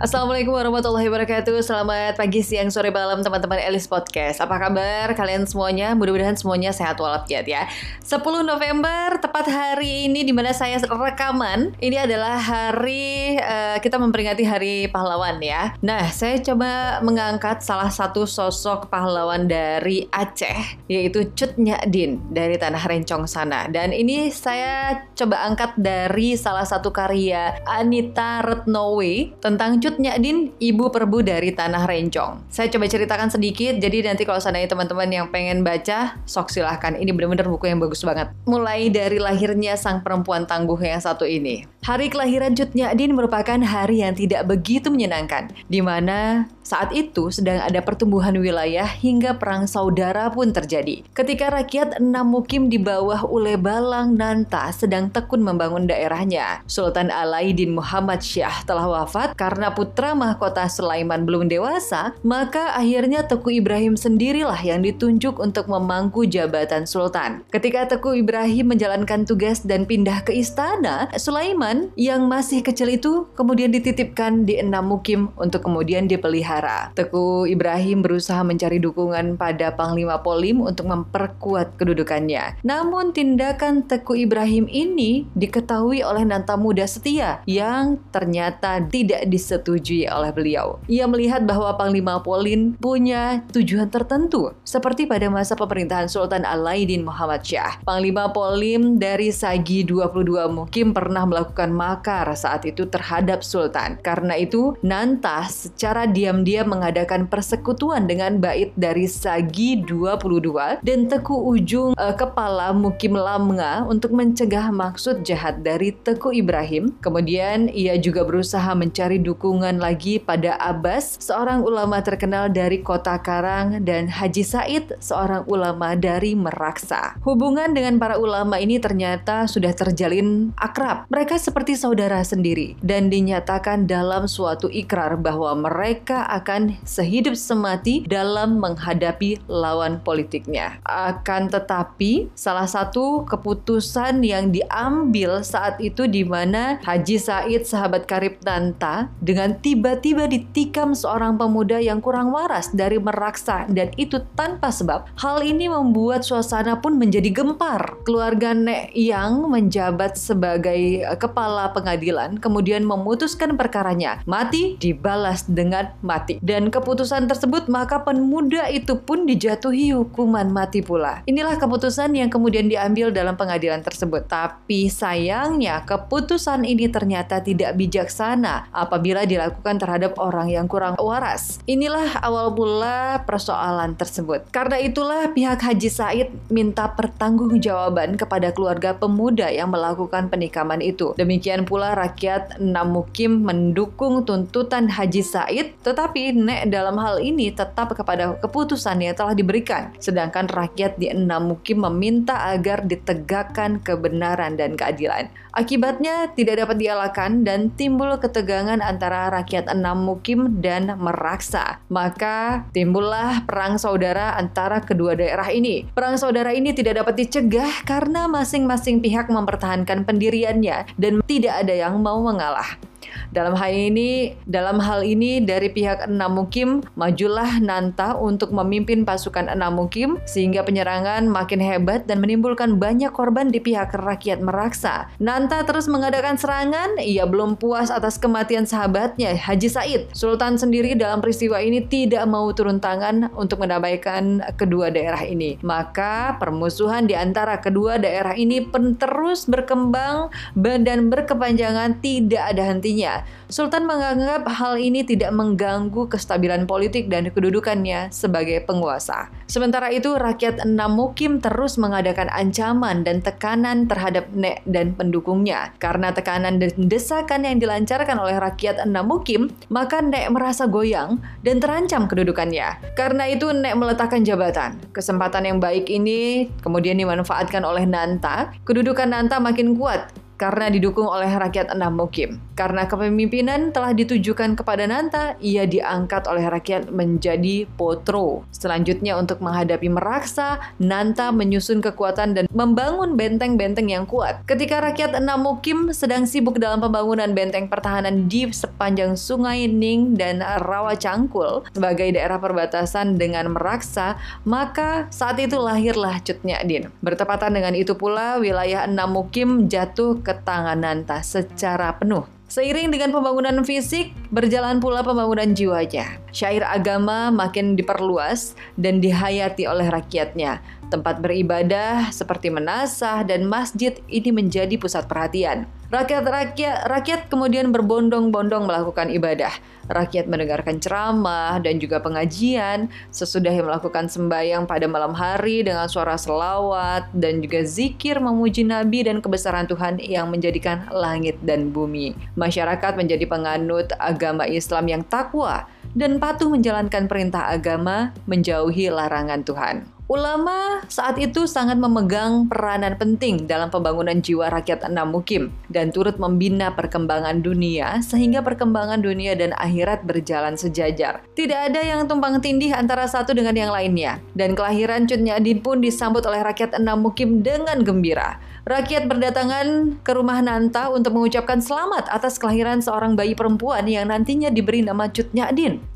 Assalamualaikum warahmatullahi wabarakatuh. Selamat pagi, siang, sore, malam teman-teman Elis Podcast. Apa kabar kalian semuanya? Mudah-mudahan semuanya sehat walafiat ya. 10 November, tepat hari ini di mana saya rekaman. Ini adalah hari uh, kita memperingati hari pahlawan ya. Nah, saya coba mengangkat salah satu sosok pahlawan dari Aceh Yaitu Cut Nyadin dari Tanah Rencong sana. Dan ini saya coba angkat dari salah satu karya Anita Retnowe Tentang Cut Nyadin, ibu perbu dari Tanah Rencong. Saya coba ceritakan sedikit, jadi nanti kalau seandainya teman-teman yang pengen baca, sok silahkan. Ini benar-benar buku yang bagus banget. Mulai dari lahirnya sang perempuan tangguh yang satu ini. Hari kelahiran Cut merupakan hari yang tidak begitu menyenangkan, di mana saat itu sedang ada pertumbuhan wilayah hingga perang saudara pun terjadi. Ketika rakyat enam mukim di bawah Ule Balang Nanta sedang tekun membangun daerahnya, Sultan Alaidin Muhammad Syah telah wafat karena putra mahkota Sulaiman belum dewasa, maka akhirnya Teku Ibrahim sendirilah yang ditunjuk untuk memangku jabatan sultan. Ketika Teku Ibrahim menjalankan tugas dan pindah ke istana, Sulaiman yang masih kecil itu kemudian dititipkan di enam mukim untuk kemudian dipelihara. Teku Ibrahim berusaha mencari dukungan pada Panglima Polim untuk memperkuat kedudukannya. Namun tindakan Teku Ibrahim ini diketahui oleh Nanta Muda Setia yang ternyata tidak disetujui disetujui oleh beliau. Ia melihat bahwa Panglima Polin punya tujuan tertentu, seperti pada masa pemerintahan Sultan Alaidin Muhammad Syah. Panglima Polim dari Sagi 22 Mukim pernah melakukan makar saat itu terhadap Sultan. Karena itu, Nantah secara diam-diam mengadakan persekutuan dengan bait dari Sagi 22 dan Teku Ujung eh, kepala Mukim Lamnga untuk mencegah maksud jahat dari Teku Ibrahim. Kemudian ia juga berusaha mencari dukungan dukungan lagi pada Abbas, seorang ulama terkenal dari kota Karang, dan Haji Said, seorang ulama dari Meraksa. Hubungan dengan para ulama ini ternyata sudah terjalin akrab. Mereka seperti saudara sendiri dan dinyatakan dalam suatu ikrar bahwa mereka akan sehidup semati dalam menghadapi lawan politiknya. Akan tetapi, salah satu keputusan yang diambil saat itu di mana Haji Said sahabat karib Tanta dengan dan tiba-tiba ditikam seorang pemuda yang kurang waras dari meraksa dan itu tanpa sebab. Hal ini membuat suasana pun menjadi gempar. Keluarga Nek yang menjabat sebagai eh, kepala pengadilan kemudian memutuskan perkaranya. Mati dibalas dengan mati. Dan keputusan tersebut maka pemuda itu pun dijatuhi hukuman mati pula. Inilah keputusan yang kemudian diambil dalam pengadilan tersebut. Tapi sayangnya keputusan ini ternyata tidak bijaksana apabila dilakukan terhadap orang yang kurang waras. Inilah awal mula persoalan tersebut. Karena itulah pihak Haji Said minta pertanggungjawaban kepada keluarga pemuda yang melakukan penikaman itu. Demikian pula rakyat Namukim mendukung tuntutan Haji Said, tetapi Nek dalam hal ini tetap kepada keputusan yang telah diberikan. Sedangkan rakyat di Namukim meminta agar ditegakkan kebenaran dan keadilan. Akibatnya tidak dapat dialakan dan timbul ketegangan antara rakyat enam mukim dan meraksa. Maka timbullah perang saudara antara kedua daerah ini. Perang saudara ini tidak dapat dicegah karena masing-masing pihak mempertahankan pendiriannya dan tidak ada yang mau mengalah. Dalam hal ini, dalam hal ini dari pihak enam mukim majulah Nanta untuk memimpin pasukan enam mukim sehingga penyerangan makin hebat dan menimbulkan banyak korban di pihak rakyat meraksa. Nanta terus mengadakan serangan, ia belum puas atas kematian sahabatnya Haji Said. Sultan sendiri dalam peristiwa ini tidak mau turun tangan untuk mendamaikan kedua daerah ini. Maka permusuhan di antara kedua daerah ini terus berkembang dan berkepanjangan tidak ada hentinya. Sultan menganggap hal ini tidak mengganggu kestabilan politik dan kedudukannya sebagai penguasa. Sementara itu, rakyat enam mukim terus mengadakan ancaman dan tekanan terhadap Nek dan pendukungnya. Karena tekanan dan desakan yang dilancarkan oleh rakyat enam mukim, maka Nek merasa goyang dan terancam kedudukannya. Karena itu, Nek meletakkan jabatan. Kesempatan yang baik ini kemudian dimanfaatkan oleh Nanta. Kedudukan Nanta makin kuat karena didukung oleh rakyat enam mukim. Karena kepemimpinan telah ditujukan kepada Nanta, ia diangkat oleh rakyat menjadi potro. Selanjutnya untuk menghadapi Meraksa, Nanta menyusun kekuatan dan membangun benteng-benteng yang kuat. Ketika rakyat enam mukim sedang sibuk dalam pembangunan benteng pertahanan di sepanjang sungai Ning dan Rawa Cangkul sebagai daerah perbatasan dengan Meraksa, maka saat itu lahirlah Cut Din. Bertepatan dengan itu pula, wilayah enam mukim jatuh ke ke tangan Nanta secara penuh. Seiring dengan pembangunan fisik, berjalan pula pembangunan jiwanya. Syair agama makin diperluas dan dihayati oleh rakyatnya. Tempat beribadah seperti menasah dan masjid ini menjadi pusat perhatian. Rakyat-rakyat rakyat kemudian berbondong-bondong melakukan ibadah. Rakyat mendengarkan ceramah dan juga pengajian sesudah melakukan sembahyang pada malam hari dengan suara selawat dan juga zikir memuji Nabi dan kebesaran Tuhan yang menjadikan langit dan bumi. Masyarakat menjadi penganut agama Islam yang takwa dan patuh menjalankan perintah agama menjauhi larangan Tuhan. Ulama saat itu sangat memegang peranan penting dalam pembangunan jiwa rakyat enam mukim dan turut membina perkembangan dunia sehingga perkembangan dunia dan akhirat berjalan sejajar. Tidak ada yang tumpang tindih antara satu dengan yang lainnya dan kelahiran Cut Nyadin pun disambut oleh rakyat enam mukim dengan gembira. Rakyat berdatangan ke rumah Nanta untuk mengucapkan selamat atas kelahiran seorang bayi perempuan yang nantinya diberi nama Cut.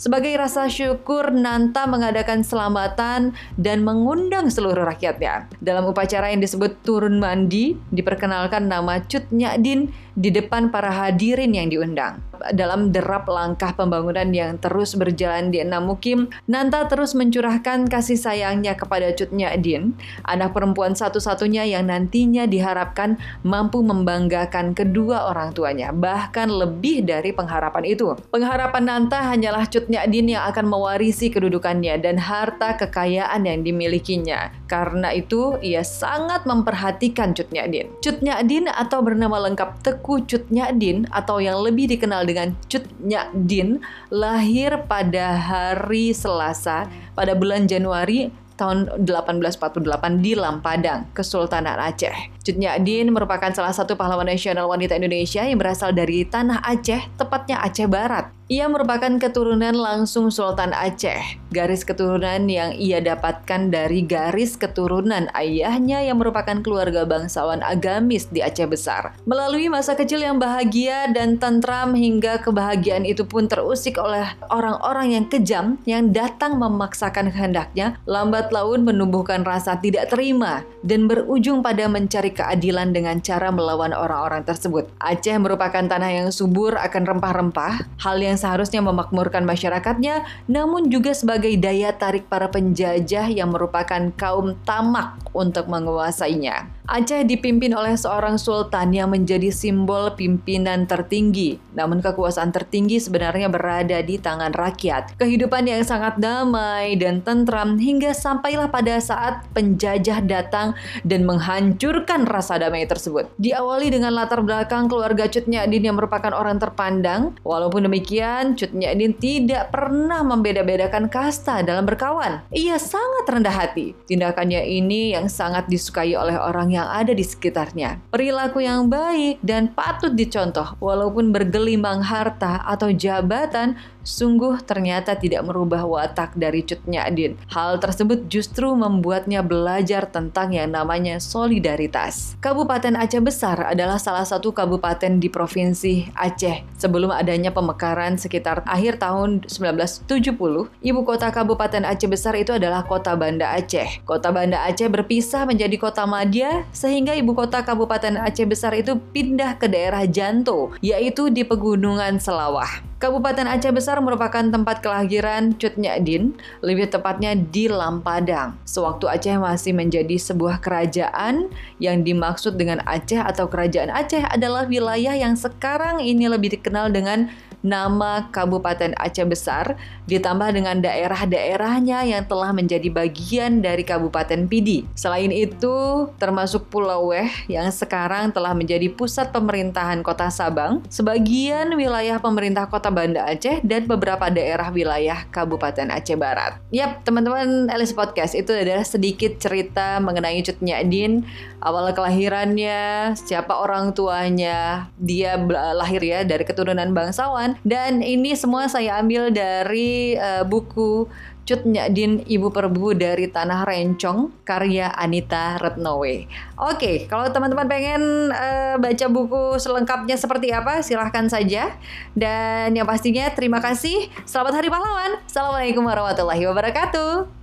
Sebagai rasa syukur, Nanta mengadakan selamatan dan mengundang seluruh rakyatnya. Dalam upacara yang disebut turun mandi, diperkenalkan nama Cut di depan para hadirin yang diundang dalam derap langkah pembangunan yang terus berjalan di enam mukim, Nanta terus mencurahkan kasih sayangnya kepada Cut Din, anak perempuan satu-satunya yang nantinya diharapkan mampu membanggakan kedua orang tuanya, bahkan lebih dari pengharapan itu. Pengharapan Nanta hanyalah Cut Din yang akan mewarisi kedudukannya dan harta kekayaan yang dimilikinya. Karena itu, ia sangat memperhatikan Cut Din. Cut Din atau bernama lengkap Teku Cut Din atau yang lebih dikenal dengan Cut Din lahir pada hari Selasa pada bulan Januari tahun 1848 di Lampadang, Kesultanan Aceh. Cut Din merupakan salah satu pahlawan nasional wanita Indonesia yang berasal dari tanah Aceh, tepatnya Aceh Barat. Ia merupakan keturunan langsung Sultan Aceh. Garis keturunan yang ia dapatkan dari garis keturunan ayahnya yang merupakan keluarga bangsawan agamis di Aceh Besar. Melalui masa kecil yang bahagia dan tentram hingga kebahagiaan itu pun terusik oleh orang-orang yang kejam yang datang memaksakan kehendaknya, lambat laun menumbuhkan rasa tidak terima dan berujung pada mencari keadilan dengan cara melawan orang-orang tersebut. Aceh merupakan tanah yang subur akan rempah-rempah, hal yang seharusnya memakmurkan masyarakatnya, namun juga sebagai daya tarik para penjajah yang merupakan kaum tamak untuk menguasainya. Aceh dipimpin oleh seorang sultan yang menjadi simbol pimpinan tertinggi. Namun kekuasaan tertinggi sebenarnya berada di tangan rakyat. Kehidupan yang sangat damai dan tentram hingga sampailah pada saat penjajah datang dan menghancurkan rasa damai tersebut. Diawali dengan latar belakang keluarga Cut Nyadin yang merupakan orang terpandang. Walaupun demikian, Cut Nyadin tidak pernah membeda-bedakan kasta dalam berkawan. Ia sangat rendah hati. Tindakannya ini yang sangat disukai oleh orang yang ada di sekitarnya. Perilaku yang baik dan patut dicontoh walaupun bergelimang harta atau jabatan sungguh ternyata tidak merubah watak dari Cut Nyadin. Hal tersebut justru membuatnya belajar tentang yang namanya solidaritas. Kabupaten Aceh Besar adalah salah satu kabupaten di Provinsi Aceh. Sebelum adanya pemekaran sekitar akhir tahun 1970, ibu kota Kabupaten Aceh Besar itu adalah Kota Banda Aceh. Kota Banda Aceh berpisah menjadi Kota Madia sehingga ibu kota Kabupaten Aceh Besar itu pindah ke daerah Janto, yaitu di Pegunungan Selawah. Kabupaten Aceh Besar merupakan tempat kelahiran Cut Nyadin, lebih tepatnya di Lampadang. Sewaktu Aceh masih menjadi sebuah kerajaan, yang dimaksud dengan Aceh atau kerajaan Aceh adalah wilayah yang sekarang ini lebih dikenal dengan nama Kabupaten Aceh Besar ditambah dengan daerah-daerahnya yang telah menjadi bagian dari Kabupaten Pidi. Selain itu, termasuk Pulau Weh yang sekarang telah menjadi pusat pemerintahan Kota Sabang, sebagian wilayah pemerintah Kota Banda Aceh dan beberapa daerah wilayah Kabupaten Aceh Barat. Yap, teman-teman Elis Podcast itu adalah sedikit cerita mengenai Cut Nyadin, awal kelahirannya, siapa orang tuanya, dia lahir ya dari keturunan bangsawan dan ini semua saya ambil dari uh, buku Cut Nyadin Ibu Perbu dari Tanah Rencong karya Anita Retnowe. Oke, kalau teman-teman pengen uh, baca buku selengkapnya seperti apa, silahkan saja. Dan yang pastinya terima kasih. Selamat Hari Pahlawan. Assalamualaikum warahmatullahi wabarakatuh.